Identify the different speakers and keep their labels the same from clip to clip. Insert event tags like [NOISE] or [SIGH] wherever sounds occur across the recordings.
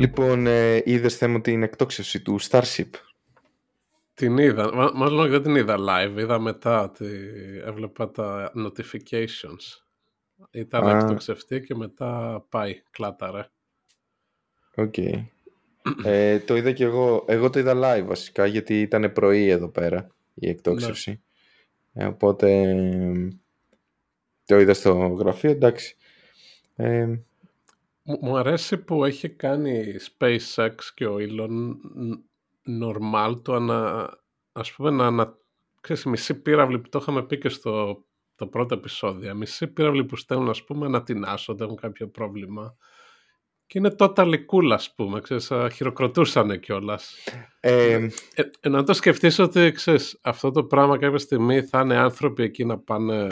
Speaker 1: Λοιπόν, ε, είδες θέμα την εκτόξευση του Starship.
Speaker 2: Την είδα, μα, μάλλον δεν την είδα live, είδα μετά, ότι έβλεπα τα notifications. Ήταν
Speaker 1: Α,
Speaker 2: εκτοξεύτηκε και μετά πάει, κλάταρε.
Speaker 1: Οκ. ε, το είδα και εγώ. Εγώ το είδα live βασικά, γιατί ήταν πρωί εδώ πέρα η εκτόξευση. Ε, οπότε ε, το είδα στο γραφείο, εντάξει. Ε,
Speaker 2: Μου, μου αρέσει που έχει κάνει SpaceX και ο Elon ν- normal το ανα, ας πούμε να ανα, ξέρεις, οι μισοί πύραυλοι που το είχαμε πει και στο το πρώτο επεισόδιο, οι μισοί πύραυλοι που στέλνουν ας πούμε ανατινάσσονται, έχουν κάποιο πρόβλημα και είναι totally cool ας πούμε, ξέρεις, α, χειροκροτούσανε κιόλας.
Speaker 1: ε,
Speaker 2: Ε, ε, να το σκεφτείς ότι ξέρεις, αυτό το πράγμα κάποια στιγμή θα είναι άνθρωποι εκεί να πάνε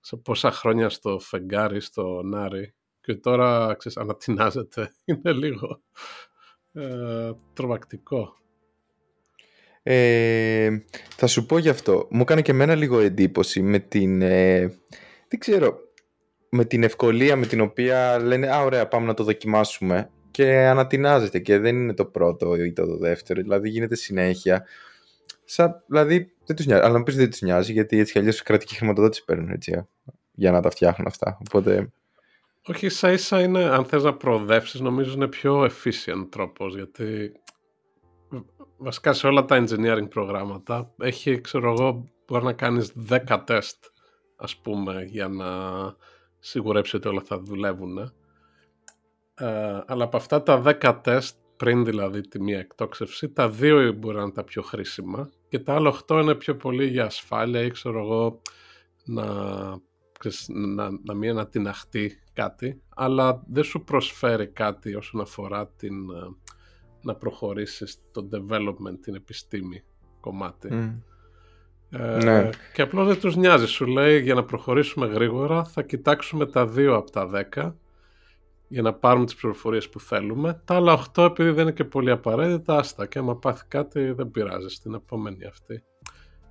Speaker 2: σε πόσα χρόνια στο φεγγάρι, στο Νάρι και τώρα ξέρεις, ανατινάζεται. [LAUGHS] Είναι λίγο ε, τρομακτικό.
Speaker 1: Ε, θα σου πω γι' αυτό. Μου έκανε και εμένα λίγο εντύπωση με την. ε, δεν ξέρω. Με την ευκολία με την οποία λένε Α, ωραία, πάμε να το δοκιμάσουμε. Και ανατινάζεται και δεν είναι το πρώτο ή το δεύτερο. Δηλαδή γίνεται συνέχεια. Σαν, δηλαδή δεν τους νοιάζει. Αλλά να πεις δεν τους νοιάζει γιατί έτσι κι αλλιώς κρατική χρηματοδότηση παίρνουν έτσι, για να τα φτιάχνουν αυτά. Οπότε.
Speaker 2: Όχι, ίσα ίσα είναι, αν θες να προοδεύσεις, νομίζω είναι πιο efficient τρόπος, γιατί βασικά σε όλα τα engineering προγράμματα έχει, ξέρω εγώ, μπορεί να κάνεις 10 τεστ, ας πούμε, για να σιγουρέψει ότι όλα θα δουλεύουν. Ε, αλλά από αυτά τα 10 τεστ, πριν δηλαδή τη μία εκτόξευση, τα δύο μπορεί να είναι τα πιο χρήσιμα και τα άλλα 8 είναι πιο πολύ για ασφάλεια ή ξέρω εγώ να, ξέρεις, να, να μην ανατιναχτεί κάτι, αλλά δεν σου προσφέρει κάτι όσον αφορά την, ε, να προχωρήσεις το development, την επιστήμη κομμάτι.
Speaker 1: μ.
Speaker 2: Ε,
Speaker 1: Ναι.
Speaker 2: Και απλώς δεν τους νοιάζει. Σου λέει για να προχωρήσουμε γρήγορα θα κοιτάξουμε τα δύο από τα 10 για να πάρουμε τις πληροφορίες που θέλουμε. Τα άλλα 8 επειδή δεν είναι και πολύ απαραίτητα, άστα και άμα πάθει κάτι δεν πειράζει στην επόμενη αυτή.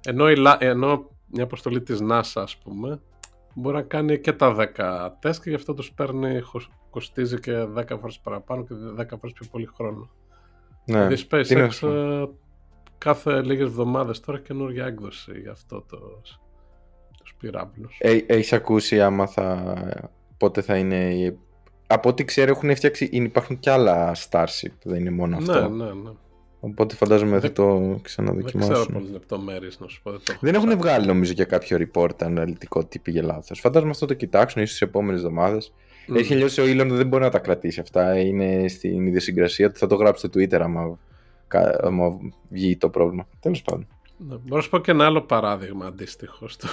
Speaker 2: Ενώ, η, Λα- ενώ μια αποστολή της NASA ας πούμε μπορεί να κάνει και τα 10 τεστ και γι' αυτό τους παίρνει, χω- κοστίζει και 10 φορές παραπάνω και 10 φορές πιο πολύ χρόνο.
Speaker 1: Ναι.
Speaker 2: Η
Speaker 1: Τι να
Speaker 2: SpaceX
Speaker 1: σου πω.
Speaker 2: ε, κάθε λίγες εβδομάδες τώρα καινούργια έκδοση για αυτό το, τους πυράβλους.
Speaker 1: Ε, έχεις ακούσει άμα θα... πότε θα είναι... η- Από ό,τι ξέρω έχουν φτιάξει... υπάρχουν και άλλα Starship, δεν είναι μόνο αυτό.
Speaker 2: ναι, ναι, ναι.
Speaker 1: Οπότε φαντάζομαι θα
Speaker 2: Δεν-
Speaker 1: το
Speaker 2: Δεν
Speaker 1: ξαναδοκιμάσουν.
Speaker 2: ξέρω πολλές λεπτομέρειες να σου πω. Δεν, το έχω
Speaker 1: Δεν έχουν
Speaker 2: ψάξει.
Speaker 1: βγάλει νομίζω και κάποιο report αναλυτικό τι πήγε λάθος. Φαντάζομαι αυτό το κοιτάξουν ίσως τις επόμενες εβδομάδες.
Speaker 2: Μμ.
Speaker 1: Έχει αλλιώ ο Elon δεν μπορεί να τα κρατήσει αυτά. Είναι στην ιδιοσυγκρασία του. Θα το γράψει στο Twitter άμα, κα- άμα βγει το πρόβλημα. Τέλος πάντων.
Speaker 2: Ναι, μπορώ να σου πω και ένα άλλο παράδειγμα αντίστοιχο. Στο...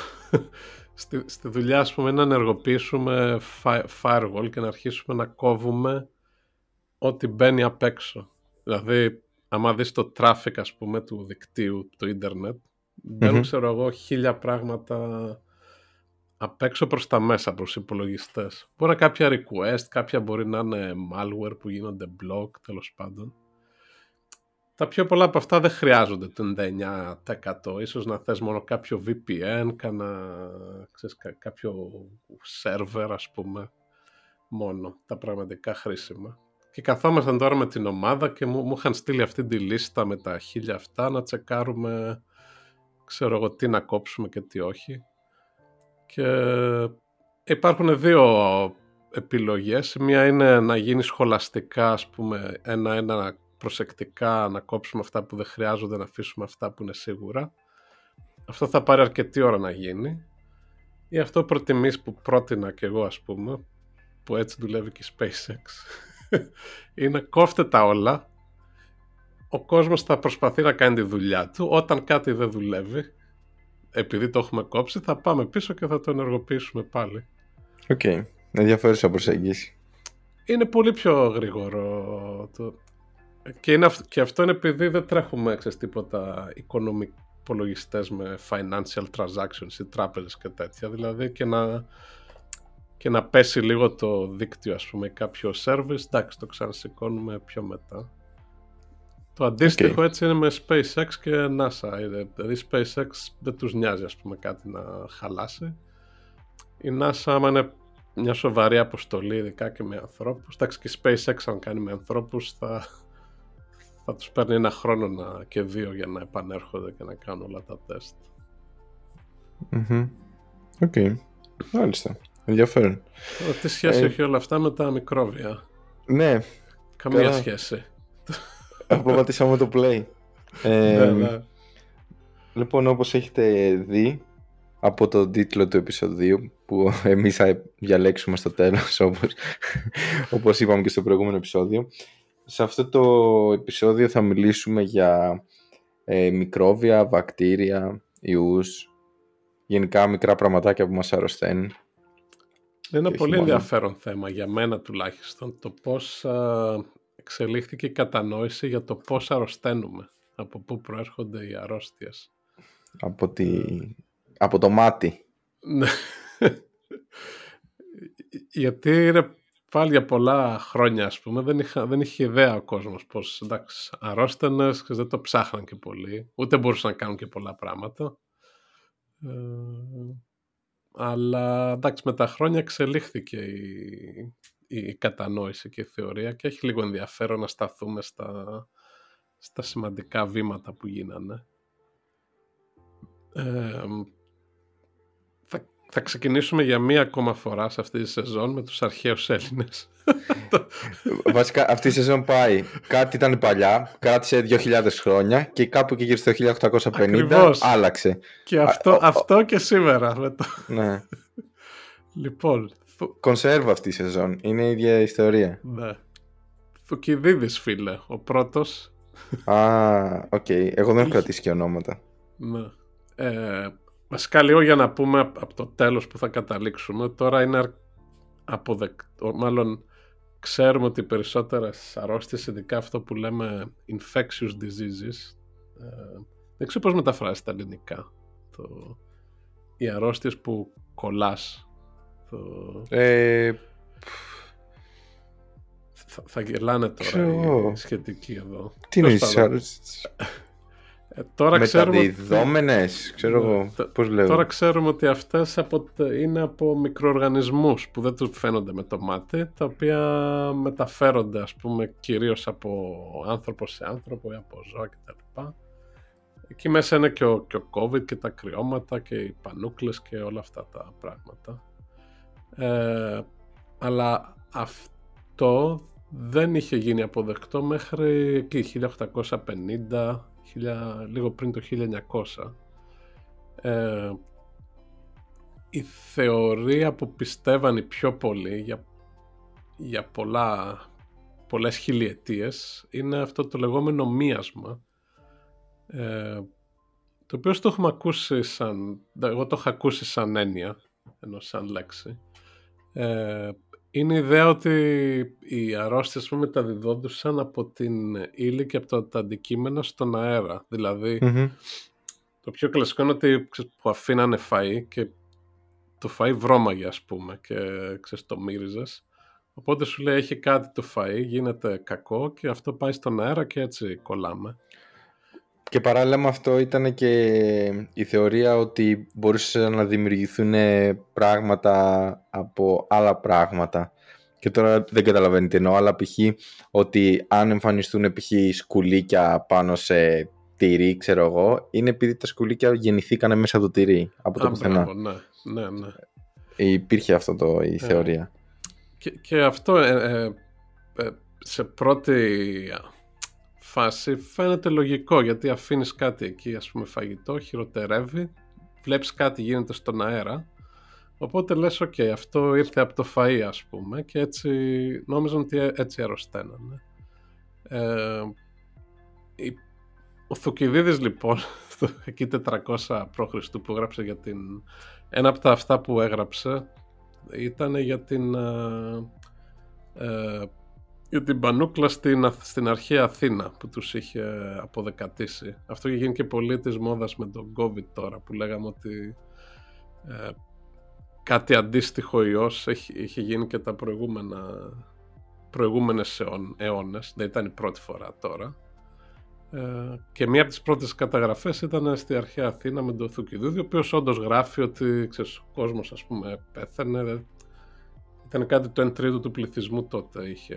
Speaker 2: στη, στη δουλειά, ας πούμε, να ενεργοποιήσουμε fi- firewall και να αρχίσουμε να κόβουμε ό,τι μπαίνει απ' έξω. Δηλαδή, άμα δεις το traffic, ας πούμε, του δικτύου, του ίντερνετ, μπαίνουν,
Speaker 1: Μμμ.
Speaker 2: ξέρω εγώ, χίλια πράγματα απ' έξω προς τα μέσα, προς υπολογιστές. Μπορεί να είναι κάποια request, κάποια μπορεί να είναι malware που γίνονται block, τέλος πάντων. Τα πιο πολλά από αυτά δεν χρειάζονται το 99%. Ίσως να θες μόνο κάποιο VPN, κάνα, ξέρεις, κα- κάποιο server ας πούμε. Μόνο τα πραγματικά χρήσιμα. Και καθόμασταν τώρα με την ομάδα και μου, μου είχαν στείλει αυτή τη λίστα με τα χίλια αυτά να τσεκάρουμε ξέρω εγώ τι να κόψουμε και τι όχι. Και υπάρχουν δύο επιλογές. Μία είναι να γίνεις σχολαστικά, ας πούμε, ένα-ένα προσεκτικά να κόψουμε αυτά που δεν χρειάζονται, να αφήσουμε αυτά που είναι σίγουρα. Αυτό θα πάρει αρκετή ώρα να γίνει. Ή αυτό προτιμείς που πρότεινα και εγώ, ας πούμε, που έτσι δουλεύει και η SpaceX, [LAUGHS] είναι κόφτε τα όλα. Ο κόσμος θα προσπαθεί να κάνει τη δουλειά του. Όταν κάτι δεν δουλεύει, επειδή το έχουμε κόψει, θα πάμε πίσω και θα το ενεργοποιήσουμε πάλι.
Speaker 1: OK. Okay. Ενδιαφέρουσα προσέγγιση.
Speaker 2: Είναι πολύ πιο γρήγορο. Το... Και, είναι, αυ- και αυτό είναι επειδή δεν τρέχουμε ξέρεις, τίποτα υπολογιστέ με financial transactions ή τράπεζες και τέτοια. Δηλαδή και να, και να πέσει λίγο το δίκτυο ας πούμε κάποιο service, εντάξει το ξανασηκώνουμε πιο μετά. Το αντίστοιχο έτσι είναι με SpaceX και NASA. Δηλαδή SpaceX δεν τους νοιάζει ας πούμε κάτι να χαλάσει. Η NASA άμα είναι μια σοβαρή αποστολή ειδικά και με ανθρώπους, εντάξει και SpaceX αν κάνει με ανθρώπους θα, θα τους παίρνει ένα χρόνο να, και δύο για να επανέρχονται και να κάνουν όλα τα τεστ.
Speaker 1: OK. Okay. Μάλιστα. Ενδιαφέρον.
Speaker 2: τι σχέση ε... έχει όλα αυτά με τα μικρόβια;
Speaker 1: Ναι.
Speaker 2: Καμία καλά. σχέση.
Speaker 1: Αποπατήσαμε το play. Ε, ναι, ναι. Λοιπόν, όπως έχετε δει από τον τίτλο του επεισοδίου που εμείς θα διαλέξουμε στο τέλος όπως, όπως είπαμε και στο προηγούμενο επεισόδιο σε αυτό το επεισόδιο θα μιλήσουμε για ε, μικρόβια, βακτήρια, ιούς γενικά μικρά πραγματάκια που μας αρρωσταίνουν.
Speaker 2: Είναι ένα πολύ ενδιαφέρον θέμα για μένα τουλάχιστον το πώς εξελίχθηκε η κατανόηση για το πώς αρρωσταίνουμε από πού προέρχονται οι αρρώστιες.
Speaker 1: Από, τη... από το μάτι.
Speaker 2: Ναι. [LAUGHS] γιατί είναι πάλι για πολλά χρόνια ας πούμε δεν, είχα, δεν είχε ιδέα ο κόσμος πως εντάξει αρρώστενες δεν το ψάχναν και πολύ ούτε μπορούσαν να κάνουν και πολλά πράγματα ε, αλλά εντάξει με τα χρόνια εξελίχθηκε η, η κατανόηση και η θεωρία και έχει λίγο ενδιαφέρον να σταθούμε στα, στα σημαντικά βήματα που γίνανε. Ε, θα ξεκινήσουμε για μία ακόμα φορά σε αυτή τη σεζόν με τους αρχαίους Έλληνες. [LAUGHS]
Speaker 1: Βασικά αυτή η σεζόν πάει. Κάτι ήταν παλιά, κράτησε 2.000 χρόνια και κάπου και γύρω στο 1850 άλλαξε.
Speaker 2: Και αυτό, αυτό και σήμερα. Με το...
Speaker 1: Ναι. [LAUGHS]
Speaker 2: λοιπόν.
Speaker 1: Κονσέρβα αυτή η σεζόν. Είναι η ίδια ιστορία.
Speaker 2: Ναι. Θουκυδίδης φίλε, ο πρώτος.
Speaker 1: Α, οκ. Εγώ δεν έχω κρατήσει και ονόματα.
Speaker 2: Ναι. Ε, Βασικά λίγο για να πούμε από το τέλος που θα καταλήξουμε. Τώρα είναι αποδεκτό, μάλλον ξέρουμε ότι οι περισσότερες αρρώστιες, ειδικά αυτό που λέμε infectious diseases, ε, δεν ξέρω πώς μεταφράζεται ελληνικά. Το, οι αρρώστιες που κολλάς. Το...
Speaker 1: Ε,
Speaker 2: θα, θα γελάνε τώρα οι σχετικοί εδώ.
Speaker 1: Τι είναι οι αρρώστιες; [LAUGHS]
Speaker 2: Ε, τώρα
Speaker 1: Μεταδιδόμενες, ξέρω εγώ, πώς λέω.
Speaker 2: Τώρα ξέρουμε ότι αυτές από, είναι από μικροοργανισμούς που δεν τους φαίνονται με το μάτι, τα οποία μεταφέρονται ας πούμε κυρίως από άνθρωπο σε άνθρωπο ή από ζώα κτλ. Εκεί μέσα είναι και ο, και ο COVID και τα κρυώματα και οι πανούκλες και όλα αυτά τα πράγματα. Ε, αλλά αυτό δεν είχε γίνει αποδεκτό μέχρι εκεί 1850 λίγο πριν το 1900 ε, η θεωρία που πιστεύαν οι πιο πολλοί για, για πολλά, πολλές χιλιετίες είναι αυτό το λεγόμενο μίασμα ε, το οποίο το έχουμε ακούσει σαν εγώ το έχω ακούσει σαν έννοια ενώ σαν λέξη. Ε, είναι η ιδέα ότι οι αρρώστιες που μεταδιδόντουσαν από την ύλη και από τα αντικείμενα στον αέρα. δηλαδη το πιο κλασικό είναι ότι που αφήνανε φαΐ και το φαΐ βρώμαγε ας πούμε και ξέρεις, το μύριζες. Οπότε σου λέει έχει κάτι το φαΐ, γίνεται κακό και αυτό πάει στον αέρα και έτσι κολλάμε.
Speaker 1: Και παράλληλα με αυτό ήταν και η θεωρία ότι μπορούσε να δημιουργηθούν πράγματα από άλλα πράγματα. Και τώρα δεν καταλαβαίνει τι εννοώ, αλλά π.χ. ότι αν εμφανιστούν π.χ. σκουλίκια πάνω σε τυρί, ξέρω εγώ, είναι επειδή τα σκουλίκια γεννηθήκαν μέσα από το τυρί, από το πουθενά.
Speaker 2: Ναι, ναι, ναι.
Speaker 1: Υπήρχε αυτό το, η ε, θεωρία.
Speaker 2: Και, και αυτό ε, ε, ε σε πρώτη φάση φαίνεται λογικό γιατί αφήνεις κάτι εκεί ας πούμε φαγητό, χειροτερεύει, βλέπεις κάτι γίνεται στον αέρα οπότε λες οκ αυτό ήρθε από το φαΐ ας πούμε και έτσι νόμιζαν ότι έτσι αρρωσταίνανε. Ε, ο Θουκυδίδης λοιπόν [LAUGHS] εκεί 400 π.Χ. που έγραψε για την ένα από τα αυτά που έγραψε ήταν για την ε, ε για την Πανούκλα στην, στην αρχαία Αθήνα που τους είχε αποδεκατήσει. Αυτό είχε γίνει και πολύ της μόδας με τον COVID τώρα που λέγαμε ότι ε, κάτι αντίστοιχο ιός έχει, είχε γίνει και τα προηγούμενα προηγούμενες αιώνες, δεν ήταν η πρώτη φορά τώρα. Ε, και μία από τις πρώτες καταγραφές ήταν στη αρχαία Αθήνα με τον Θουκυδούδη, ο οποίος όντως γράφει ότι ξέρεις, ο κόσμος ας πούμε πέθανε, ήταν κάτι το 1 τρίτο του πληθυσμού τότε είχε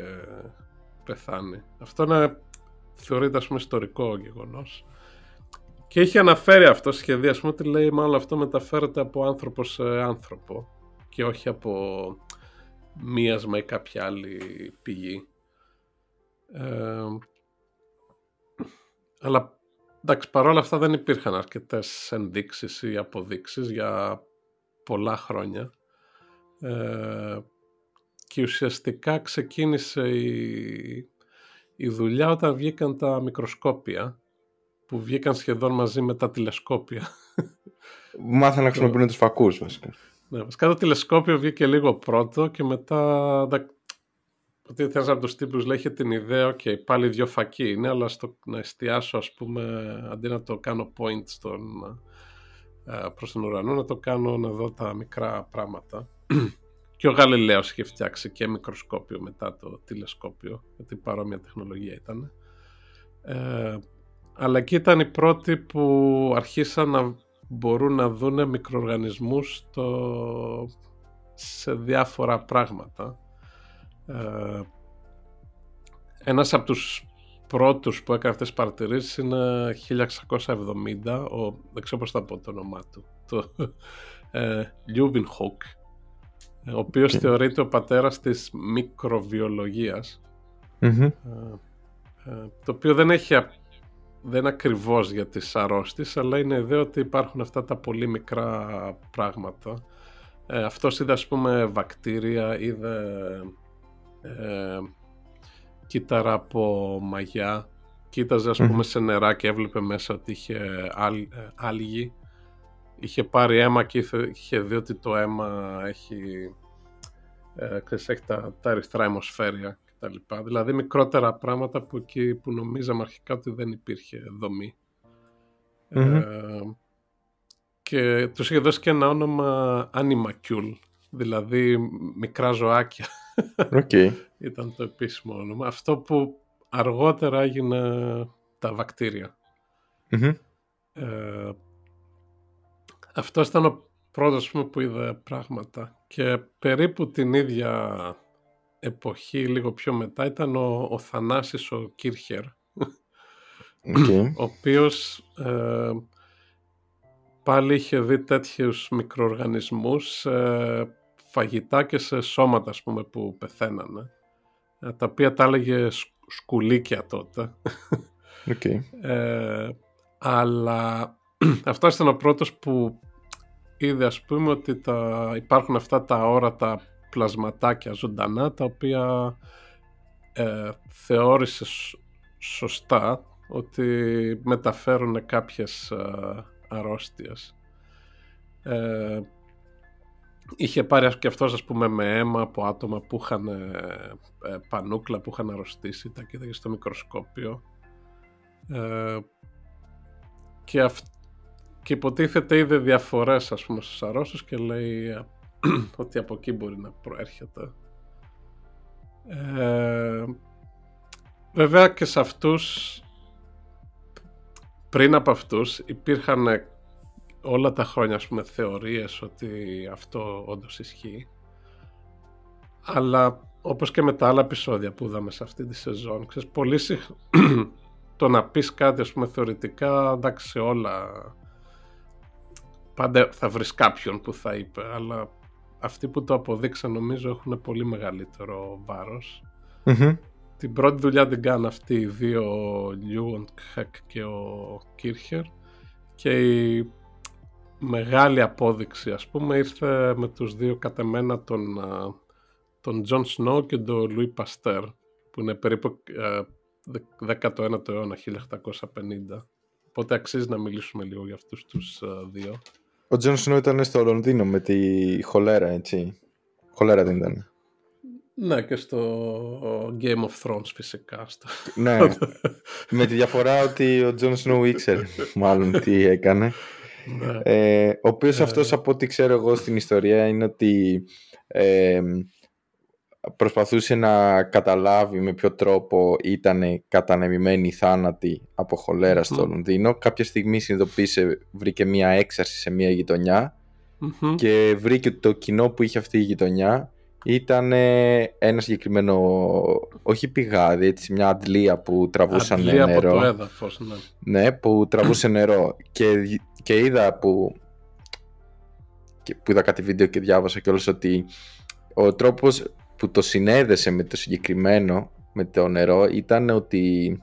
Speaker 2: πεθάνει. Αυτό είναι, θεωρείται ας πούμε ιστορικό γεγονός. Και είχε αναφέρει αυτό σχεδιασμό ότι λέει μάλλον αυτό μεταφέρεται από άνθρωπο σε άνθρωπο και όχι από μίασμα ή κάποια άλλη πηγή. Ε, αλλά εντάξει, παρόλα αυτά δεν υπήρχαν αρκετές ενδείξεις ή αποδείξεις για πολλά χρόνια. Ε, και ουσιαστικά ξεκίνησε η, η δουλειά όταν βγήκαν τα μικροσκόπια που βγήκαν σχεδόν μαζί με τα τηλεσκόπια.
Speaker 1: Μάθανε να χρησιμοποιούν τους φακούς βασικά.
Speaker 2: Ναι, βασικά το τηλεσκόπιο βγήκε λίγο πρώτο και μετά ότι ένας από τους τύπους λέει είχε την ιδέα και πάλι δυο φακοί είναι αλλά στο να εστιάσω ας πούμε αντί να το κάνω point στον, ε, προς τον ουρανό να το κάνω να δω τα μικρά πράγματα και ο Γαλιλαίος είχε φτιάξει και μικροσκόπιο μετά το τηλεσκόπιο γιατί παρόμοια τεχνολογία ήταν ε, αλλά εκεί ήταν οι πρώτοι που αρχίσαν να μπορούν να δούνε μικροοργανισμούς σε διάφορα πράγματα. Ε, ένας από τους πρώτους που έκανε αυτές τις παρατηρήσεις είναι 1670, ο, δεν ξέρω πώς θα πω το όνομά του, το ε, Λιούβιν ο οποίος θεωρείται ο πατέρας της μικροβιολογίας, ε, ε, το οποίο δεν έχει δεν είναι ακριβώς για τις αρρώστιες, αλλά είναι ιδέα ότι υπάρχουν αυτά τα πολύ μικρά πράγματα. Ε, αυτός είδε ας πούμε βακτήρια, είδε ε, κύτταρα από μαγιά, κοίταζε ας πούμε σε νερά και έβλεπε μέσα ότι είχε άλ, ε, Είχε πάρει αίμα και είχε δει ότι το αίμα έχει, ε, έχει τα, τα ερυθρά αιμοσφαίρια Δηλαδή μικρότερα πράγματα που εκεί που νομίζαμε αρχικά ότι δεν υπήρχε Ε, και τους είχε δώσει και ένα όνομα Animacule, δηλαδή μικρά ζωάκια.
Speaker 1: Okay. [LAUGHS]
Speaker 2: Ήταν το επίσημο όνομα. Αυτό που αργότερα έγινε τα βακτηρια Ε, αυτό ήταν ο πρώτος που είδε πράγματα. Και περίπου την ίδια εποχή λίγο πιο μετά ήταν ο, ο Θανάσης ο Κίρχερ ο οποίος ε, πάλι είχε δει τέτοιους μικροοργανισμούς σε φαγητά και σε σώματα ας πούμε που πεθαίνανε. Ε, τα οποία τα έλεγε σκουλίκια τότε.
Speaker 1: Okay.
Speaker 2: ε, αλλά [CLEARS THROAT] αυτός ήταν ο πρώτος που είδε ας πούμε ότι τα, υπάρχουν αυτά τα όρατα πλασματάκια ζωντανά τα οποία ε, θεώρησε σωστά ότι μεταφέρουν κάποιες ε, αρρώστιες. Ε, είχε πάρει και αυτός ας πούμε με αίμα από άτομα που είχαν ε, ε, πανούκλα που είχαν αρρωστήσει, τα κοίταγες στο μικροσκόπιο ε, και, αυ... και υποτίθεται είδε διαφορές ας πούμε στους αρρώστους και λέει [CLEARS THROAT] ότι από εκεί μπορεί να προέρχεται. Ε, βέβαια και σε αυτούς, πριν από αυτούς υπήρχαν όλα τα χρόνια ας πούμε θεωρίες ότι αυτό όντως ισχύει. Αλλά όπως και με τα άλλα επεισόδια που είδαμε σε αυτή τη σεζόν, ξέρεις, πολύ συχνά [CLEARS THROAT] το να πεις κάτι ας πούμε θεωρητικά, εντάξει σε όλα πάντα θα βρεις κάποιον που θα είπε, αλλά αυτοί που το αποδείξαν νομίζω έχουν πολύ μεγαλύτερο Την πρώτη δουλειά την κάνουν αυτοί οι δύο, ο Λιούοντ και ο Κίρχερ. Και η μεγάλη απόδειξη ας πούμε ήρθε με τους δύο κατ' εμένα τον, τον Τζον Σνό και τον Λουί Παστέρ που είναι περίπου 19ο αιώνα 1850 οπότε αξίζει να μιλήσουμε λίγο για αυτούς τους δύο
Speaker 1: ο Τζον Σνό ήταν στο Λονδίνο με τη χολέρα, έτσι. Χολέρα δεν ήταν.
Speaker 2: Ναι, και στο Game of Thrones φυσικά. Στο...
Speaker 1: ναι, [LAUGHS] με τη διαφορά ότι ο Τζον Σνό ήξερε μάλλον τι έκανε. Ναι. ε, ο οποίος αυτός από ό,τι ξέρω εγώ στην ιστορία είναι ότι ε, προσπαθούσε να καταλάβει με ποιο τρόπο ήταν κατανεμημένοι οι θάνατοι από χολέρα στο Λονδίνο. Κάποια στιγμή συνειδητοποίησε, βρήκε μία έξαρση σε μία και βρήκε ότι το κοινό που είχε αυτή η γειτονιά ήταν ένα συγκεκριμένο, όχι πηγάδι, έτσι, μια αντλία που τραβούσαν
Speaker 2: αντλία
Speaker 1: νερό.
Speaker 2: Από το έδαφος, ναι.
Speaker 1: ναι, που τραβούσε νερό. Και, και είδα που, που είδα κάτι βίντεο και διάβασα κιόλας ότι ο τρόπος που το συνέδεσε με το συγκεκριμένο, με το νερό, ήταν ότι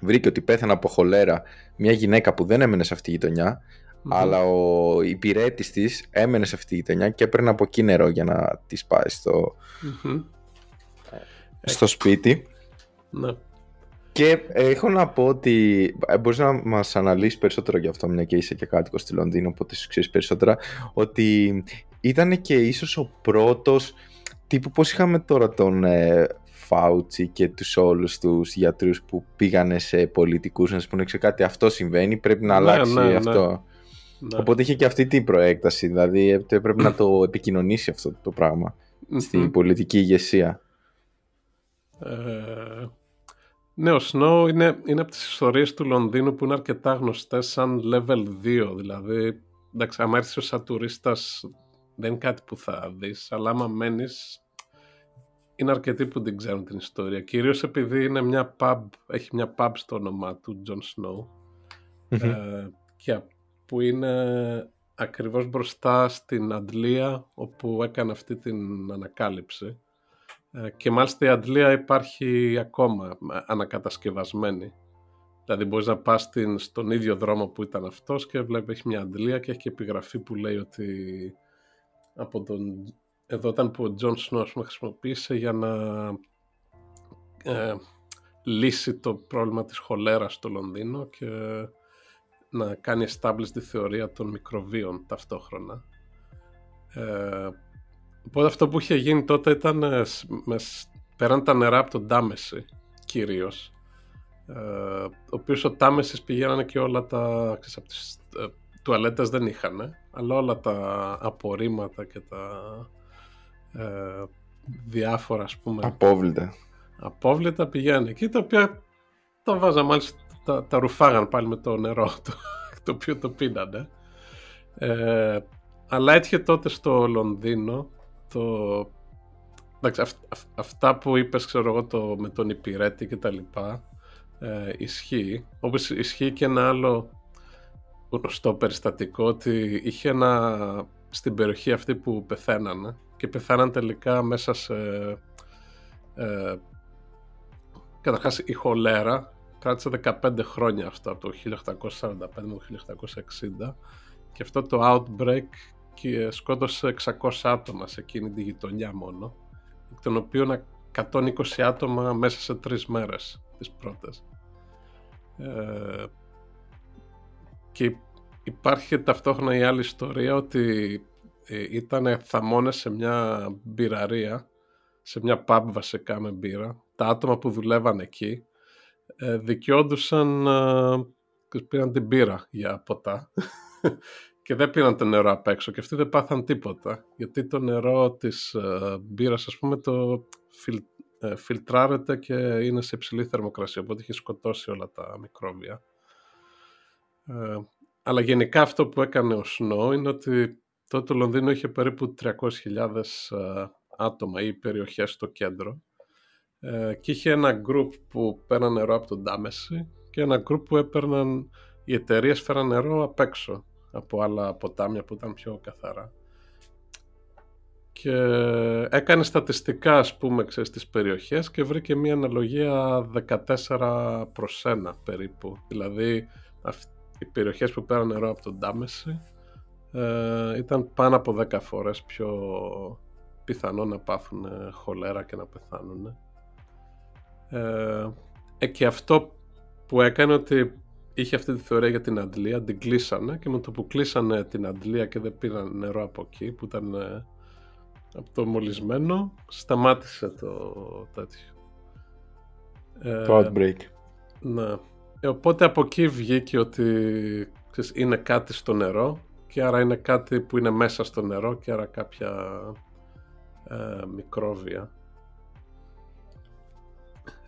Speaker 1: βρήκε ότι πέθανε από χολέρα μια γυναίκα που δεν έμενε σε αυτή τη γειτονιά, αλλά ο υπηρέτης της έμενε σε αυτή τη γειτονιά και έπαιρνε από εκεί νερό για να της πάει στο, στο σπίτι.
Speaker 2: Ναι.
Speaker 1: Και έχω να πω ότι ε, μπορείς να μας αναλύσεις περισσότερο γι' αυτό, μια και είσαι και κάτοικος στη Λονδίνο, οπότε σου ξέρεις περισσότερα. Ότι ήταν και ίσως ο πρώτος τύπου πώς είχαμε τώρα τον ε, Φάουτσι και τους όλους τους γιατρούς που πήγανε σε πολιτικούς να σου πούνε κάτι αυτό συμβαίνει πρέπει να ναι, αλλάξει ναι, ναι. αυτό ναι. οπότε είχε και αυτή την προέκταση δηλαδή πρέπει να το επικοινωνήσει αυτό το πράγμα στην πολιτική ηγεσία
Speaker 2: ε, ναι, ο Snow είναι, είναι από τις ιστορίες του Λονδίνου που είναι αρκετά γνωστές σαν level 2 δηλαδή εντάξει, άμα έρθεις σαν τουρίστας δεν είναι κάτι που θα δεις, αλλά άμα μένεις είναι αρκετοί που την ξέρουν την ιστορία. Κυρίως επειδή είναι μια pub, έχει μια pub στο όνομά του, John Snow, ε, και που είναι ακριβώς μπροστά στην Αντλία όπου έκανε αυτή την ανακάλυψη. Ε, και μάλιστα η Αντλία υπάρχει ακόμα ανακατασκευασμένη. Δηλαδή μπορείς να πας στην, στον ίδιο δρόμο που ήταν αυτός και βλέπεις έχει μια Αντλία και έχει και επιγραφή που λέει ότι από τον, εδώ ήταν που ο Τζον Σνό χρησιμοποίησε για να ε, λύσει το πρόβλημα της χολέρας στο Λονδίνο και να κάνει establish τη θεωρία των μικροβίων ταυτόχρονα. Ε, οπότε αυτό που είχε γίνει τότε ήταν ε, με, πέραν τα νερά από τον Τάμεση κυρίως ε, ο οποίος ο Τάμεσης πηγαίνανε και όλα τα ξέρεις, από τις ε, τουαλέτες δεν είχαν αλλά όλα τα απορρίμματα και τα ε, διάφορα ας πούμε
Speaker 1: απόβλητα.
Speaker 2: απόβλητα πηγαίνουν εκεί τα οποία τα βάζα μάλιστα τα, τα ρουφάγαν πάλι με το νερό [LAUGHS] το, το οποίο το πίνανε. Ε, αλλά έτυχε τότε στο Λονδίνο το, εντάξει, αυτά που είπες ξέρω εγώ το, με τον υπηρέτη και τα λοιπά ε, ισχύει. Όπως ισχύει και ένα άλλο γνωστό περιστατικό ότι είχε ένα στην περιοχή αυτή που πεθαίνανε και πεθάναν τελικά μέσα σε ε, καταρχάς η χολέρα. Κράτησε 15 χρόνια αυτό από το 1845 με το 1860 και αυτό το outbreak και σκότωσε 600 άτομα σε εκείνη τη γειτονιά μόνο εκ των οποίων 120 άτομα μέσα σε τρεις μέρες τις πρώτες. Ε, και υπάρχει ταυτόχρονα η άλλη ιστορία ότι ε, ήταν θαμώνες σε μια μπειραρία, σε μια pub βασικά με μπύρα. Τα άτομα που δουλεύαν εκεί ε, δικαιόντουσαν, ε, πήραν την μπύρα για ποτά [LAUGHS] και δεν πήραν το νερό απ' έξω και αυτοί δεν πάθαν τίποτα. Γιατί το νερό της ε, μπύρας, ας πούμε, το φιλ, ε, φιλτράρεται και είναι σε υψηλή θερμοκρασία, οπότε έχει σκοτώσει όλα τα μικρόβια. Ε, αλλά γενικά αυτό που έκανε ο Σνό είναι ότι τότε το Λονδίνο είχε περίπου 300.000 ε, άτομα ή περιοχές στο κέντρο ε, και είχε ένα group που παίρναν νερό από τον Τάμεση και ένα group που έπαιρναν οι εταιρείες φέραν νερό απ' έξω από άλλα ποτάμια που ήταν πιο καθαρά. Και έκανε στατιστικά ας πούμε ξέρεις, στις περιοχές και βρήκε μια αναλογία 14 προς 1 περίπου. Δηλαδή οι περιοχές που πέραν νερό από τον Τάμεση ε, ήταν πάνω από 10 φορές πιο πιθανό να πάθουν χολέρα και να πεθάνουν. Ε, ε, και αυτό που έκανε ότι είχε αυτή τη θεωρία για την αντλία, την κλείσανε και με το που κλείσανε την αντλία και δεν πήραν νερό από εκεί που ήταν ε, από το μολυσμένο, σταμάτησε το τέτοιο.
Speaker 1: Το outbreak.
Speaker 2: Ναι. Οπότε από εκεί βγήκε ότι ξέρεις, είναι κάτι στο νερό και άρα είναι κάτι που είναι μέσα στο νερό και άρα κάποια ε, μικρόβια.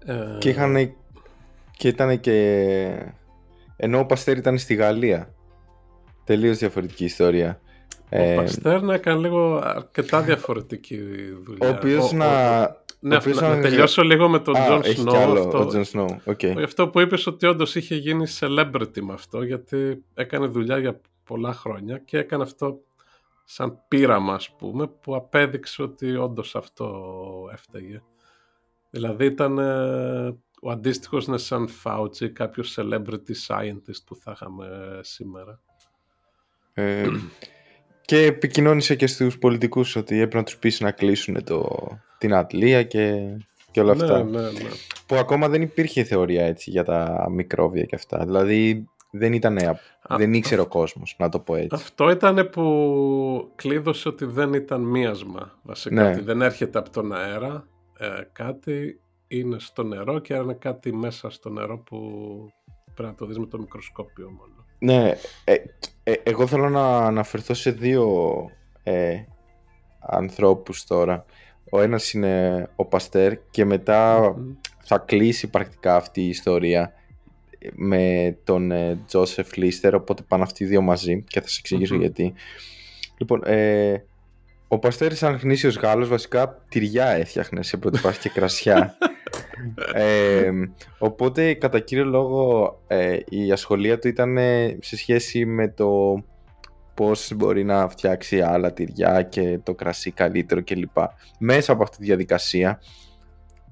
Speaker 1: Ε, και είχαν και ήταν και ενώ ο Παστέρ ήταν στη Γαλλία τελείως διαφορετική ιστορία
Speaker 2: ο ε, Παστέρ να έκανε λίγο αρκετά διαφορετική δουλειά.
Speaker 1: Ο οποίος να.
Speaker 2: Ναι, να, τελειώσω λίγο με τον Τζον Σνόου.
Speaker 1: Αυτό, ο Τζον Σνόου. Okay.
Speaker 2: αυτό που είπες ότι όντως είχε γίνει celebrity με αυτό, γιατί έκανε δουλειά για πολλά χρόνια και έκανε αυτό σαν πείραμα, ας πούμε, που απέδειξε ότι όντως αυτό έφταιγε. Δηλαδή ήταν ε, ο αντίστοιχος είναι σαν Fauci, κάποιος celebrity scientist που θα είχαμε σήμερα.
Speaker 1: Ε, και επικοινώνησε και στους πολιτικούς ότι έπρεπε να τους πείσει να κλείσουν το, την ατλία και, και όλα
Speaker 2: ναι,
Speaker 1: αυτά.
Speaker 2: Ναι, ναι.
Speaker 1: Που ακόμα δεν υπήρχε θεωρία έτσι για τα μικρόβια και αυτά. Δηλαδή δεν, ήταν, δεν ήξερε ο κόσμος, να το πω έτσι.
Speaker 2: Αυτό ήταν που κλείδωσε ότι δεν ήταν μίασμα βασικά. Ναι. Ότι δεν έρχεται από τον αέρα ε, κάτι, είναι στο νερό και είναι κάτι μέσα στο νερό που πρέπει να το δεις με το μικροσκόπιο μόνο.
Speaker 1: Ναι, ε, ε, εγώ θέλω να αναφερθώ σε δύο ε, ανθρώπους τώρα. Ο ένας είναι ο Παστέρ και μετα θα κλείσει πρακτικά αυτή η ιστορία με τον Τζόσεφ Λίστερ, οπότε πάνε αυτοί οι δύο μαζί και θα σας εξηγησω γιατί. Λοιπόν, ε, ο Παστέρ σαν γνήσιος Γάλλος βασικά τυριά έφτιαχνε σε πρώτη φάση και κρασιά. [LAUGHS] ε, οπότε κατά κύριο λόγο ε, η ασχολία του ήταν σε σχέση με το πώς μπορεί να φτιάξει άλλα τυριά και το κρασί καλύτερο κλπ. Μέσα από αυτή τη διαδικασία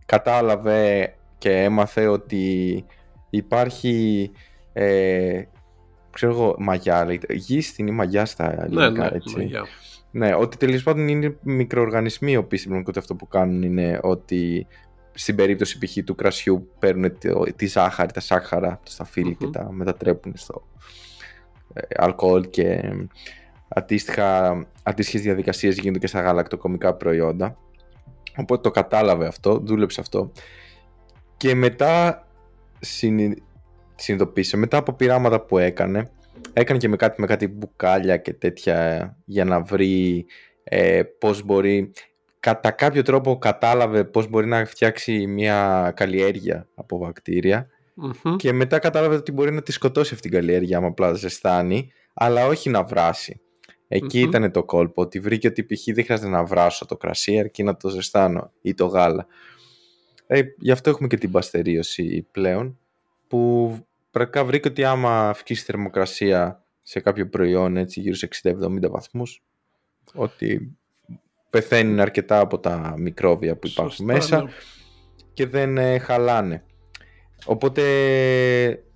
Speaker 1: κατάλαβε και έμαθε ότι υπάρχει ε, ξέρω εγώ, μαγιά, λέγεται, γύστην ή μαγιά στα ναι, ελληνικά,
Speaker 2: ναι,
Speaker 1: έτσι.
Speaker 2: Μαγιά.
Speaker 1: Ναι, ότι τελείως πάντων είναι μικροοργανισμοί οι οποίοι στην αυτό που κάνουν είναι ότι στην περίπτωση π.χ. του κρασιού παίρνουν τη ζάχαρη, τα σάχαρα, τα σταφυλη και τα μετατρέπουν στο ε, αλκοόλ και αντίστοιχα, αντίστοιχες διαδικασίες γίνονται και στα γαλακτοκομικά προϊόντα. Οπότε το κατάλαβε αυτό, δούλεψε αυτό και μετά συνειδητοποίησε, μετά από πειράματα που έκανε, έκανε και με κάτι, με κάτι μπουκάλια και τέτοια για να βρει ε, πώς μπορεί κατά κάποιο τρόπο κατάλαβε πώς μπορεί να φτιάξει μια καλλιέργεια από και μετά κατάλαβες ότι μπορεί να τη σκοτώσει αυτή την καλλιέργεια άμα απλά ζεστάνει αλλά όχι να βράσει. εκει ήταν το κόλπο, ότι βρήκε ότι π.χ. δεν χρειάζεται να βράσω το κρασί αρκεί να το ζεστάνω ή το γάλα. Ε, γι' αυτό έχουμε και την παστερίωση πλέον που πρακτικά βρήκε ότι άμα αυξήσει θερμοκρασία σε κάποιο προϊόν έτσι γύρω σε 60-70 βαθμούς ότι πεθαίνουν αρκετά από τα μικρόβια που υπάρχουν μέσα ναι. και δεν ε, χαλάνε. Οπότε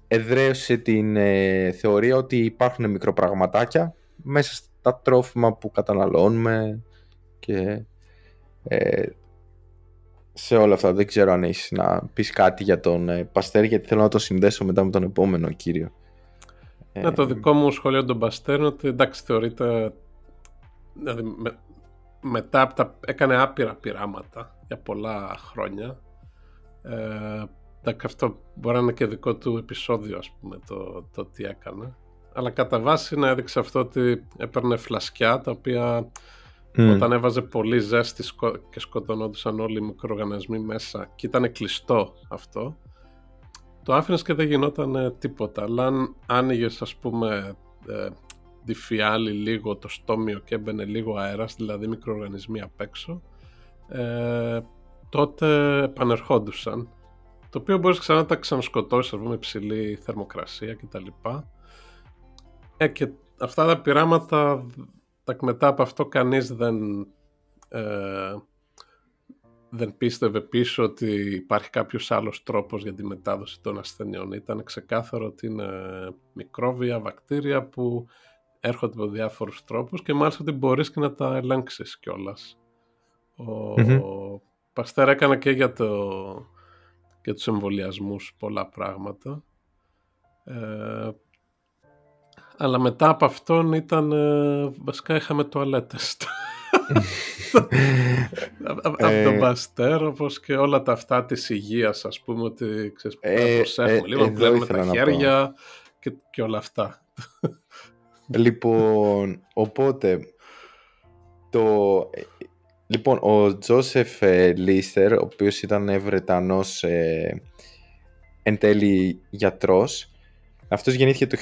Speaker 1: εδραίωσε την ε, θεωρία ότι υπάρχουν μικροπραγματάκια μέσα στα τρόφιμα που καταναλώνουμε και ε, σε όλα αυτά. Δεν ξέρω αν έχεις να πεις κάτι για τον ε, Παστέρ γιατί θέλω να το συνδέσω μετά με τον επόμενο κύριο.
Speaker 2: Ναι, το δικό μου σχολείο τον Παστέρ είναι ότι εντάξει θεωρείται δηλαδή, μετά από τα, έκανε άπειρα πειράματα για πολλά χρόνια. Ε, αυτό μπορεί να είναι και δικό του επεισόδιο, ας πούμε, το, το τι έκανε. Αλλά κατά βάση να έδειξε αυτό ότι έπαιρνε φλασκιά, τα οποία όταν έβαζε πολύ ζέστη και σκοτωνόντουσαν όλοι οι μικροοργανισμοί μέσα και ήταν κλειστό αυτό, το άφηνες και δεν γινόταν τίποτα. Αλλά αν άνοιγες, ας πούμε, ε, τη φιάλη λίγο το στόμιο και έμπαινε λίγο αέρας, δηλαδή μικροοργανισμοί απ' έξω, ε, τότε επανερχόντουσαν. Το οποίο μπορείς ξανά να τα ξανασκοτώσεις, ας πούμε, υψηλή θερμοκρασία κτλ. Ε, και αυτά τα πειράματα, μετά από αυτό κανείς δεν, ε, δεν πίστευε πίσω ότι υπάρχει κάποιος άλλος τρόπος για τη μετάδοση των ασθενειών. Ήταν ξεκάθαρο ότι είναι μικρόβια, βακτήρια που έρχονται από διάφορους τρόπους και μάλιστα ότι μπορείς και να τα ελέγξεις κιόλας. Ο, mm ο Παστέρα έκανε και για, το, για τους εμβολιασμούς πολλά πράγματα. Ε, αλλά μετά από αυτόν ήταν, ε, βασικά είχαμε τουαλέτες. από τον Παστέρ, όπως και όλα τα αυτά της υγείας, ας πούμε, ότι ξέρεις, ε, προσέχουμε ε, λίγο, βλέπουμε τα χέρια και, και όλα αυτά.
Speaker 1: λοιπόν, οπότε, το... Λοιπόν, ο Τζόσεφ ε, Λίστερ, ο οποίος ήταν Βρετανός ε, εν τέλει γιατρός, αυτός γεννήθηκε το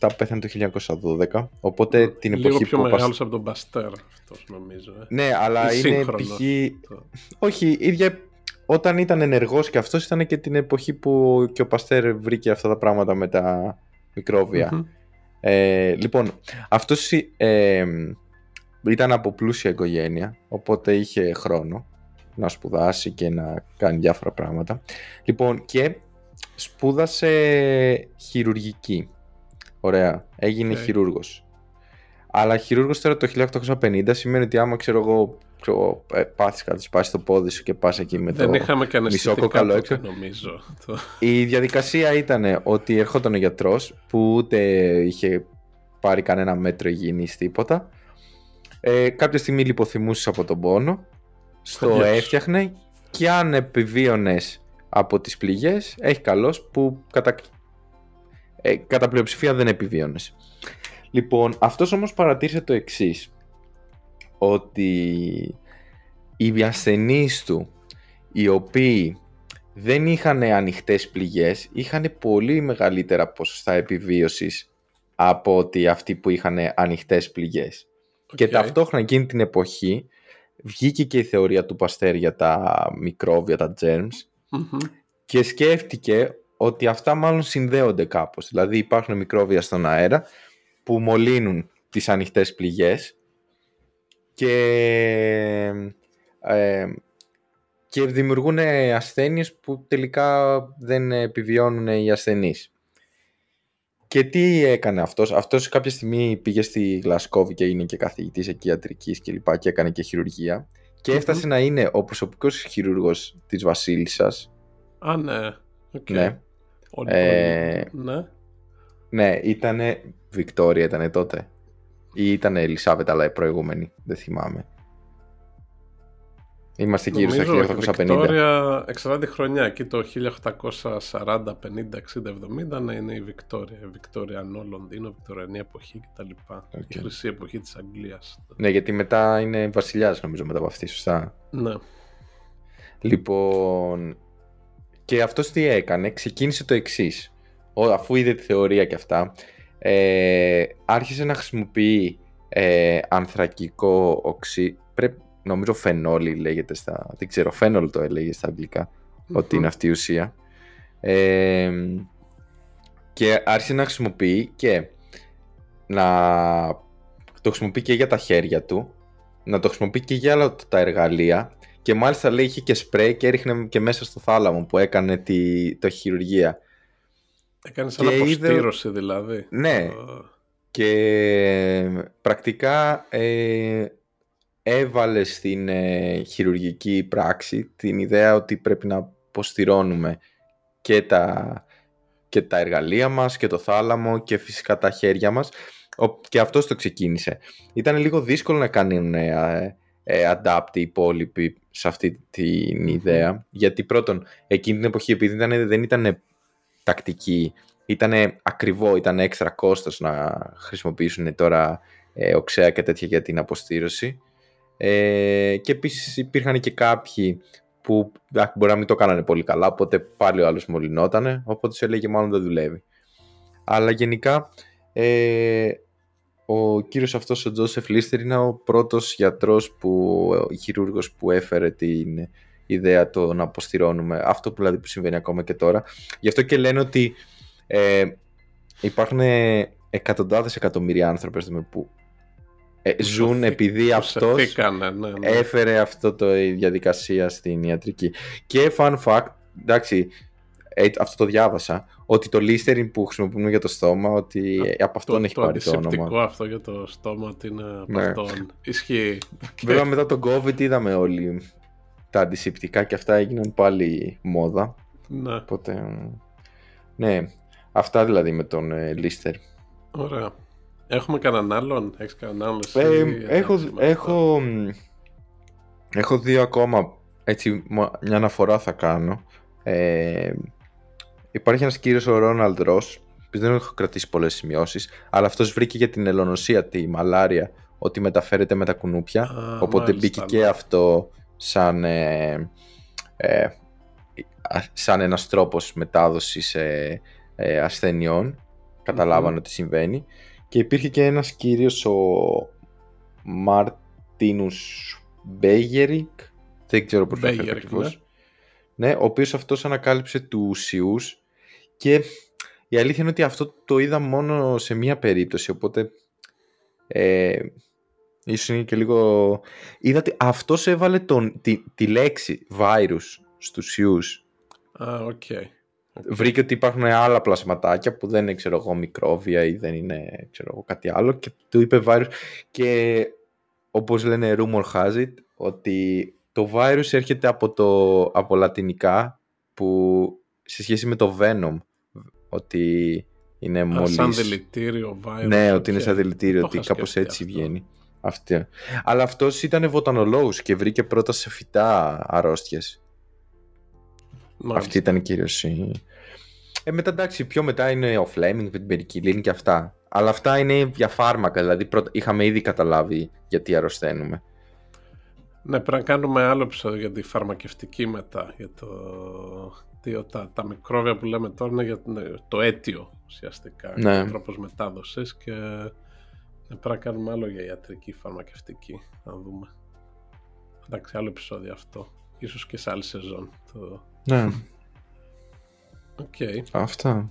Speaker 1: 1827, πέθανε το 1912, οπότε την
Speaker 2: Λίγο
Speaker 1: εποχή
Speaker 2: πιο
Speaker 1: που...
Speaker 2: μεγάλος από τον Μπαστέρ αυτός νομίζω. Ε.
Speaker 1: Ναι, αλλά
Speaker 2: Ή
Speaker 1: είναι
Speaker 2: σύγχρονος.
Speaker 1: π.χ.
Speaker 2: Το-
Speaker 1: Όχι, ίδια όταν ήταν ενεργός και αυτός ήταν και την εποχή που και ο Παστέρ βρήκε αυτά τα πράγματα με τα μικρόβια.
Speaker 2: Μμμ.
Speaker 1: Ε, λοιπόν, αυτός ε, ήταν από πλούσια οικογένεια, οπότε είχε χρόνο να σπουδάσει και να κάνει διάφορα πράγματα. Λοιπόν, και σπούδασε χειρουργική. Ωραία, έγινε
Speaker 2: Οκ.
Speaker 1: χειρούργος. Αλλά χειρούργος τώρα το 1850 σημαίνει ότι άμα ξέρω εγώ ξέρω, ε, πάθεις κάτι, σπάσεις το πόδι σου και πας εκεί με
Speaker 2: Δεν
Speaker 1: το...
Speaker 2: είχαμε και αναισθητικά
Speaker 1: κόκαλο
Speaker 2: τότε,
Speaker 1: έξω.
Speaker 2: νομίζω. Το-
Speaker 1: Η διαδικασία ήταν ότι ερχόταν ο γιατρός που ούτε είχε πάρει κανένα μέτρο υγιεινής τίποτα. Ε, κάποια στιγμή λιποθυμούσες από τον πόνο, στο
Speaker 2: Yes.
Speaker 1: έφτιαχνε και αν επιβίωνες από τις πληγές, έχει καλώς που κατά, ε, κατά πλειοψηφία δεν επιβίωνες. Λοιπόν, αυτός όμως παρατήρησε το εξής, ότι οι ασθενείς του, οι οποίοι δεν είχαν ανοιχτές πληγές, είχαν πολύ μεγαλύτερα ποσοστά επιβίωσης από ότι αυτοί που είχαν ανοιχτές πληγές. Και
Speaker 2: Οκ.
Speaker 1: ταυτόχρονα εκείνη την εποχή βγήκε και η θεωρία του Παστέρ για τα μικρόβια, τα germs
Speaker 2: Μμμ.
Speaker 1: και σκέφτηκε ότι αυτά μάλλον συνδέονται κάπως. Δηλαδή υπάρχουν μικρόβια στον αέρα που μολύνουν τις ανοιχτές πληγές και, ε, και δημιουργούν ασθένειες που τελικά δεν επιβιώνουν οι ασθενείς. Και τι έκανε αυτός; Αυτός κάποια στιγμή πήγε στη Γλασκόβη και είναι και καθηγητής εκεί ιατρικής και λοιπά και έκανε και χειρουργία. Και
Speaker 2: Μμμ.
Speaker 1: έφτασε να είναι ο προσωπικός χειρούργος της Βασίλισσας.
Speaker 2: Α, ναι. Οκ.
Speaker 1: Ναι.
Speaker 2: Όλοι
Speaker 1: Ε,
Speaker 2: πολύ- Ναι.
Speaker 1: Ναι, ήτανε Βικτόρια ήτανε τότε. Ή ήταν Ελισάβετ, αλλά η προηγούμενη. Δεν θυμάμαι. Είμαστε γύρω στο
Speaker 2: Νομίζω, όχι,
Speaker 1: 1850.
Speaker 2: Βικτόρια εξαρτάται τη χρονιά. Εκεί το 1840, 50, 60, 70 να είναι η Βικτόρια. Η Βικτοριανό Λονδίνο, Βικτοριανή εποχή κτλ.
Speaker 1: Οκ.
Speaker 2: Η χρυσή εποχή της Αγγλίας.
Speaker 1: Ναι, γιατί μετά είναι βασιλιάς νομίζω μετά από αυτή, σωστά;
Speaker 2: Ναι.
Speaker 1: Λοιπόν, και αυτός τι έκανε, ξεκίνησε το εξής. Αφού είδε τη θεωρία και αυτά, ε, άρχισε να χρησιμοποιεί ε, ανθρακικό οξύ, πρέπει, νομίζω φενόλι λέγεται στα, δεν ξέρω, φένολ το έλεγε στα αγγλικά, ότι είναι αυτή η ουσία. Ε, και άρχισε να χρησιμοποιεί και να το χρησιμοποιεί και για τα χέρια του, να το χρησιμοποιεί και για άλλα τα εργαλεία και μάλιστα λέει είχε και σπρέι και έριχνε και μέσα στο θάλαμο που έκανε τη, το χειρουργία.
Speaker 2: Έκανε σαν
Speaker 1: Και είδε-
Speaker 2: αποστήρωση δηλαδή.
Speaker 1: Ναι,
Speaker 2: Ε,
Speaker 1: και πρακτικά ε, έβαλες στην ε, χειρουργική πράξη την ιδέα ότι πρέπει να αποστηρώνουμε και τα, και τα εργαλεία μας και το θάλαμο και φυσικά τα χέρια μας Ο- και αυτός το ξεκίνησε. Ήταν λίγο δύσκολο να κάνουν ε, ε, adapt οι υπόλοιποι σε αυτή την ιδέα γιατί πρώτον εκείνη την εποχή επειδή ήταν, δεν ήταν τακτική ήταν ακριβό, ήταν έξτρα κόστος να χρησιμοποιήσουν τώρα ε, οξέα και τέτοια για την αποστήρωση. Ε, και επίσης υπήρχαν και κάποιοι που α, μπορεί να μην το κάνανε πολύ καλά, οπότε πάλι ο άλλος μολυνότανε, οπότε σου έλεγε μάλλον δεν δουλεύει. Αλλά γενικά ε, ο κύριος αυτός ο Τζόσεφ Λίστερ είναι ο πρώτος γιατρός που, ο χειρούργος που έφερε την ιδέα το να αποστηρώνουμε αυτό που δηλαδή που συμβαίνει ακόμα και τώρα. Γι' αυτό και λένε ότι ε, υπάρχουν εκατοντάδες εκατομμύρια άνθρωποι ας πούμε, που ε, ζουν
Speaker 2: Σωθεί-
Speaker 1: επειδή αυτός
Speaker 2: προσθήκανε, ναι, ναι.
Speaker 1: έφερε αυτό το η διαδικασία στην ιατρική. Και fun fact, εντάξει, ε, αυτό το διάβασα, ότι το Listerine που χρησιμοποιούμε για το στόμα, ότι
Speaker 2: Α,
Speaker 1: από αυτόν
Speaker 2: το,
Speaker 1: έχει
Speaker 2: το
Speaker 1: πάρει το
Speaker 2: αντισηπτικό
Speaker 1: όνομα.
Speaker 2: αυτό για το στόμα ότι είναι από
Speaker 1: Ναι.
Speaker 2: αυτόν. Ισχύει.
Speaker 1: Βέβαια μετά τον COVID είδαμε όλοι τα αντισηπτικά και αυτά έγιναν πάλι μόδα.
Speaker 2: ναι,
Speaker 1: Οπότε, ε, ναι, αυτά δηλαδή με τον ε, Lister.
Speaker 2: ωραία. Έχουμε κανέναν άλλον, έχεις κανέναν άλλον εσύ,
Speaker 1: Ε,
Speaker 2: εντάξει,
Speaker 1: έχω,
Speaker 2: με αυτό.
Speaker 1: έχω, μ, έχω δύο ακόμα, έτσι μο- μια αναφορά θα κάνω. Ε, υπάρχει ένας κύριος ο Ρόναλντ Ρος, δεν έχω κρατήσει πολλές σημειώσεις, αλλά αυτός βρήκε για την ελονοσία, τη μαλάρια, ότι μεταφέρεται με τα κουνούπια,
Speaker 2: Α,
Speaker 1: οπότε
Speaker 2: μάλιστα,
Speaker 1: μπήκε
Speaker 2: ναι.
Speaker 1: και αυτό σαν, ε, ε, σαν ένας τρόπος μετάδοσης ε, ε, ασθενειών. Καταλάβανε ότι συμβαίνει. Και υπήρχε και ένας κύριος ο Μάρτινους Μπέγερικ, δεν ξέρω πώς το φέρνει
Speaker 2: Μπέγερικ,
Speaker 1: ακριβώς. Ναι, ο οποίος αυτός ανακάλυψε τους ιούς και η αλήθεια είναι ότι αυτό το είδα μόνο σε μία περίπτωση, οπότε ε, ίσως είναι και λίγο... Είδα ότι αυτός έβαλε τον, τη, τη λέξη virus στους ιούς.
Speaker 2: Α, οκ.
Speaker 1: Βρήκε ότι υπάρχουν άλλα πλασματάκια που δεν είναι ξέρω εγώ μικρόβια ή δεν είναι ξέρω εγώ, κάτι άλλο και του είπε virus και όπως λένε rumor has it ότι το virus έρχεται από, το, από λατινικά που σε σχέση με το venom ότι είναι
Speaker 2: Α,
Speaker 1: μόλις...
Speaker 2: σαν δηλητήριο, virus.
Speaker 1: Ναι,
Speaker 2: οκ.
Speaker 1: ότι είναι σαν δηλητήριο,
Speaker 2: Το
Speaker 1: ότι
Speaker 2: είχα
Speaker 1: κάπως
Speaker 2: σκεφτεί
Speaker 1: έτσι
Speaker 2: αυτό.
Speaker 1: βγαίνει. Αυτή. Αλλά αυτός ήταν βοτανολόγος και βρήκε πρώτα σε φυτά αρρώστιες.
Speaker 2: Μάλιστα.
Speaker 1: Αυτή ήταν κυρίως η... Ε, μετά εντάξει, πιο μετά είναι ο Fleming με την περικυλίνη και αυτά. Αλλά αυτά είναι για φάρμακα, δηλαδή πρώτα, είχαμε ήδη καταλάβει γιατί αρρωσταίνουμε.
Speaker 2: Ναι, πρέπει να κάνουμε άλλο επεισόδιο για τη φαρμακευτική μετά. Για το... τι, τα, τα μικρόβια που λέμε τώρα είναι για ναι, το αίτιο ουσιαστικά.
Speaker 1: Ναι.
Speaker 2: Ο τρόπος μετάδοσης και ναι, πρέπει να κάνουμε άλλο για ιατρική φαρμακευτική. Να δούμε. Εντάξει, άλλο επεισόδιο αυτό. Ίσως και σε άλλη σεζόν. Το...
Speaker 1: Ναι,
Speaker 2: Οκ.
Speaker 1: αυτά.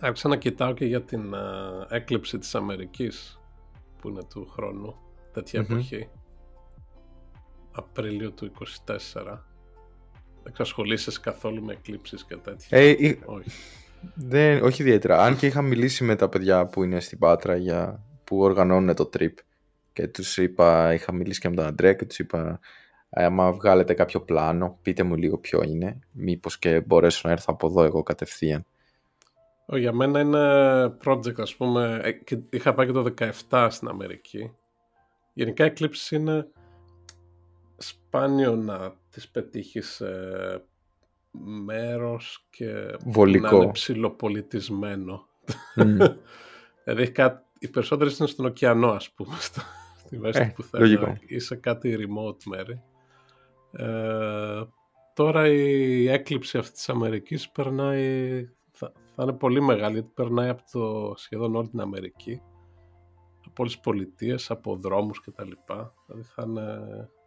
Speaker 2: Άρχισα να κοιτάω και για την α, έκλειψη της Αμερικής που είναι του χρόνου, τέτοια
Speaker 1: Μμμ.
Speaker 2: εποχή. Απρίλιο του 24. Δεν ξασχολείσαι καθόλου με εκλήψεις και τέτοια.
Speaker 1: Ε, ή-
Speaker 2: Όχι.
Speaker 1: Δεν, όχι ιδιαίτερα. Αν και είχα μιλήσει με τα παιδιά που είναι στην Πάτρα για, που οργανώνουν το trip και τους είπα, είχα μιλήσει και με τον Αντρέα και τους είπα άμα βγάλετε κάποιο πλάνο, πείτε μου λίγο ποιο είναι, μήπως και μπορέσω να έρθω από εδώ εγώ κατευθείαν.
Speaker 2: Ω, Για μένα είναι project, ας πούμε, ε, και είχα πάει και το 17 στην Αμερική. Γενικά εκλήψεις είναι σπάνιο να τις πετύχεις σε μέρος και
Speaker 1: Βολικό.
Speaker 2: να είναι ψηλοπολιτισμένο.
Speaker 1: Μμ. [LAUGHS]
Speaker 2: Δηλαδή έχει κάτι, οι περισσότερες είναι στον ωκεανό, ας πούμε, στο, στη μέση
Speaker 1: Ε,
Speaker 2: του πουθενά
Speaker 1: λογικό.
Speaker 2: ή σε κάτι remote μέρη. Ε, τώρα η έκλειψη αυτής της Αμερικής περνάει, θα, θα είναι πολύ μεγάλη, γιατί περνάει από το σχεδόν όλη την Αμερική, από όλες τις πολιτείες, από δρόμους και τα λοιπά. Δηλαδή θα είναι,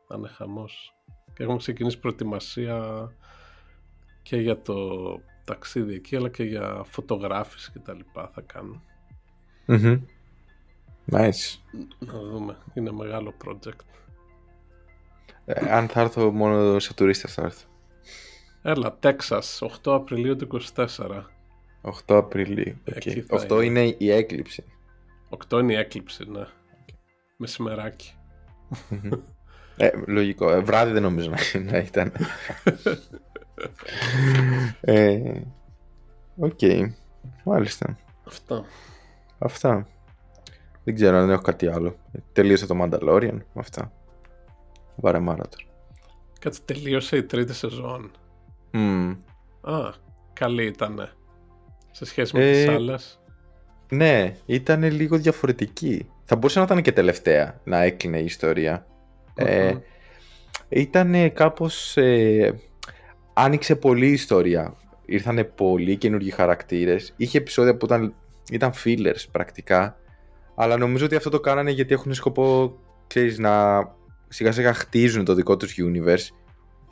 Speaker 2: θα είναι χαμός. Και έχουμε ξεκινήσει προετοιμασία και για το ταξίδι εκεί, αλλά και για φωτογράφηση και τα λοιπά θα κάνουμε.
Speaker 1: Μμμ. Nice.
Speaker 2: Να δούμε. Είναι μεγάλο project.
Speaker 1: Ε, αν θα έρθω μόνο σε τουρίστες θα έρθω.
Speaker 2: Έλα, Τέξας, 8 Απριλίου του 24.
Speaker 1: 8 Απριλίου. οκ.
Speaker 2: Εκεί θα
Speaker 1: 8 είναι η έκλειψη.
Speaker 2: 8 είναι η έκλειψη, ναι. Μεσημεράκι.
Speaker 1: Μμμ. ε, λογικό. Ε, βράδυ δεν νομίζω να, να ήταν. [LAUGHS] ε, Οκ. Μάλιστα.
Speaker 2: Αυτά.
Speaker 1: Αυτά. Δεν ξέρω αν έχω κάτι άλλο. Τελείωσε το Mandalorian. Αυτά. Βαρεμάρα ήταν.
Speaker 2: Κάτσε, τελείωσε η τρίτη σεζόν.
Speaker 1: Μμμ.
Speaker 2: Α, καλή ήτανε. Σε σχέση με
Speaker 1: Ε,
Speaker 2: τις άλλες.
Speaker 1: Ναι, ήταν λίγο διαφορετική. Θα μπορούσε να ήταν και τελευταία να έκλεινε η ιστορία. Ε,
Speaker 2: Μμμ.
Speaker 1: ήταν κάπως... Ε, άνοιξε πολύ η ιστορία. Ήρθανε πολλοί καινούργιοι χαρακτήρες. Είχε επεισόδια που ήταν, ήταν fillers πρακτικά. Αλλά νομίζω ότι αυτό το κάνανε γιατί έχουν σκοπό, ξέρεις, να σιγά σιγά χτίζουν το δικό τους universe.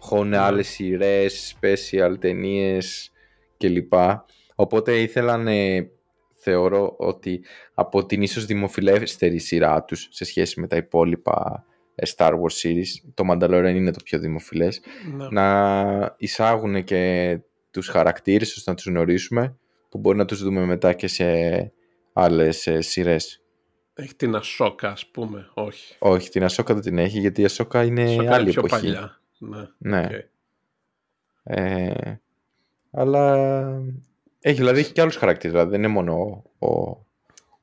Speaker 1: Έχουν
Speaker 2: Ναι.
Speaker 1: άλλες σειρές, special, ταινίες κλπ. Οπότε ήθελαν, ε, θεωρώ ότι από την ίσως δημοφιλέστερη σειρά τους σε σχέση με τα υπόλοιπα ε, Star Wars series, το Mandalorian είναι το πιο δημοφιλές,
Speaker 2: Ναι.
Speaker 1: να εισάγουν και τους χαρακτήρες ώστε να τους γνωρίσουμε που μπορεί να τους δούμε μετά και σε άλλες ε, σειρές.
Speaker 2: Έχει την Ασόκα, ας πούμε. Όχι.
Speaker 1: Όχι, την Ασόκα δεν την έχει γιατί η Ασόκα είναι
Speaker 2: Ασόκα είναι
Speaker 1: άλλη
Speaker 2: πιο
Speaker 1: εποχή.
Speaker 2: παλιά. Ναι.
Speaker 1: Ναι.
Speaker 2: οκ.
Speaker 1: Ε, αλλά έχει, δηλαδή έχει και άλλους χαρακτήρες, δηλαδή δεν είναι μόνο ο, ο,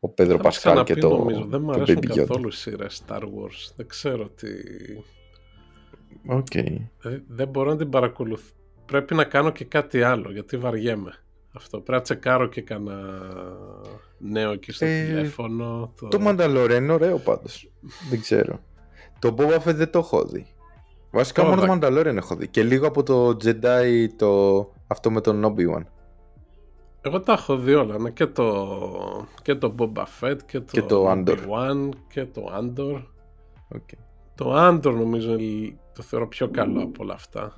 Speaker 1: ο Πέδρο Πασκάλ και το,
Speaker 2: νομίζω, δεν μου
Speaker 1: το
Speaker 2: αρέσουν
Speaker 1: Baby Yoda.
Speaker 2: καθόλου οι σειρές Star Wars. Δεν ξέρω τι...
Speaker 1: Οκ.
Speaker 2: Ε, δεν μπορώ να την παρακολουθώ. Πρέπει να κάνω και κάτι άλλο, γιατί βαριέμαι. Αυτό. Πρέπει να τσεκάρω και κανένα νέο εκεί στο
Speaker 1: Ε,
Speaker 2: τηλέφωνο. Το...
Speaker 1: Το Mandalorian είναι ωραίο πάντως. δεν ξέρω. Το Boba Fett δεν το έχω δει. Βασικά
Speaker 2: Τώρα.
Speaker 1: μόνο το Mandalorian έχω δει. Και λίγο από το Jedi το... αυτό με τον Obi-Wan.
Speaker 2: Εγώ τα έχω δει όλα, ναι, και το, και το Boba Fett και το,
Speaker 1: Και το Andor.
Speaker 2: Obi-Wan και το Andor.
Speaker 1: Ok.
Speaker 2: Το Andor νομίζω είναι- το θεωρώ πιο καλό από όλα αυτά.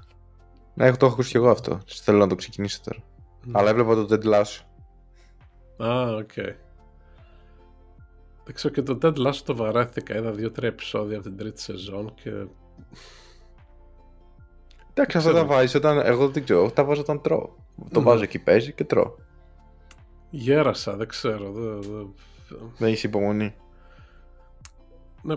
Speaker 1: Ναι, έχω το έχω ακούσει και εγώ αυτό. Θέλω να το ξεκινήσω τώρα.
Speaker 2: Ναι.
Speaker 1: Αλλά έβλεπα το Ted Lasso.
Speaker 2: Α, οκ. Δεν ξέρω και το Ted Lasso το βαρέθηκα. Είδα δύο-τρία επεισόδια από την τρίτη σεζόν και
Speaker 1: Εντάξει, αυτά
Speaker 2: Ξέρω.
Speaker 1: τα βάζεις όταν. Εγώ δεν ξέρω, τα βάζω όταν τρώω. Το
Speaker 2: Ναι.
Speaker 1: βάζω εκεί, παίζει και τρώω.
Speaker 2: Γέρασα, δεν ξέρω. Δεν, δεν-
Speaker 1: Δεν έχεις υπομονή.
Speaker 2: Ναι,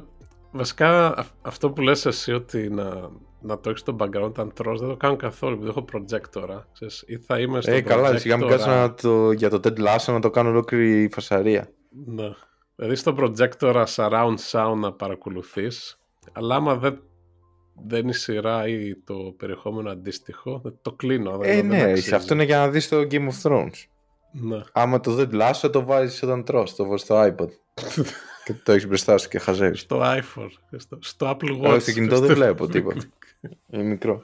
Speaker 2: βασικά α- αυτό που λες εσύ ότι να, να το έχεις στο background όταν τρως δεν το κάνω καθόλου επειδή έχω projector. Ξέρεις, ή θα είμαι στο
Speaker 1: Ε, καλά, σιγά μην
Speaker 2: projector,
Speaker 1: κάτσω να το, για το Ted Lasso να το κάνω ολόκληρη φασαρία.
Speaker 2: Ναι. Δηλαδή στο projector surround sound να παρακολουθείς αλλά άμα δεν, δεν είναι η σειρά ή το περιεχόμενο αντίστοιχο δεν το κλείνω. δεν-
Speaker 1: Ε,
Speaker 2: δεν
Speaker 1: ναι,
Speaker 2: αξίζει.
Speaker 1: αυτό είναι για να δεις το Game of Thrones.
Speaker 2: Ναι.
Speaker 1: Άμα το Ted Lasso το βάζεις όταν τρως, το βάζεις στο iPod. [LAUGHS] και το έχεις μπροστά σου και χαζεύεις.
Speaker 2: στο iPhone, στο, στο Apple Watch.
Speaker 1: Εγώ στο κινητό δεν
Speaker 2: στο-
Speaker 1: βλέπω [LAUGHS] τίποτα. Είναι μικρό.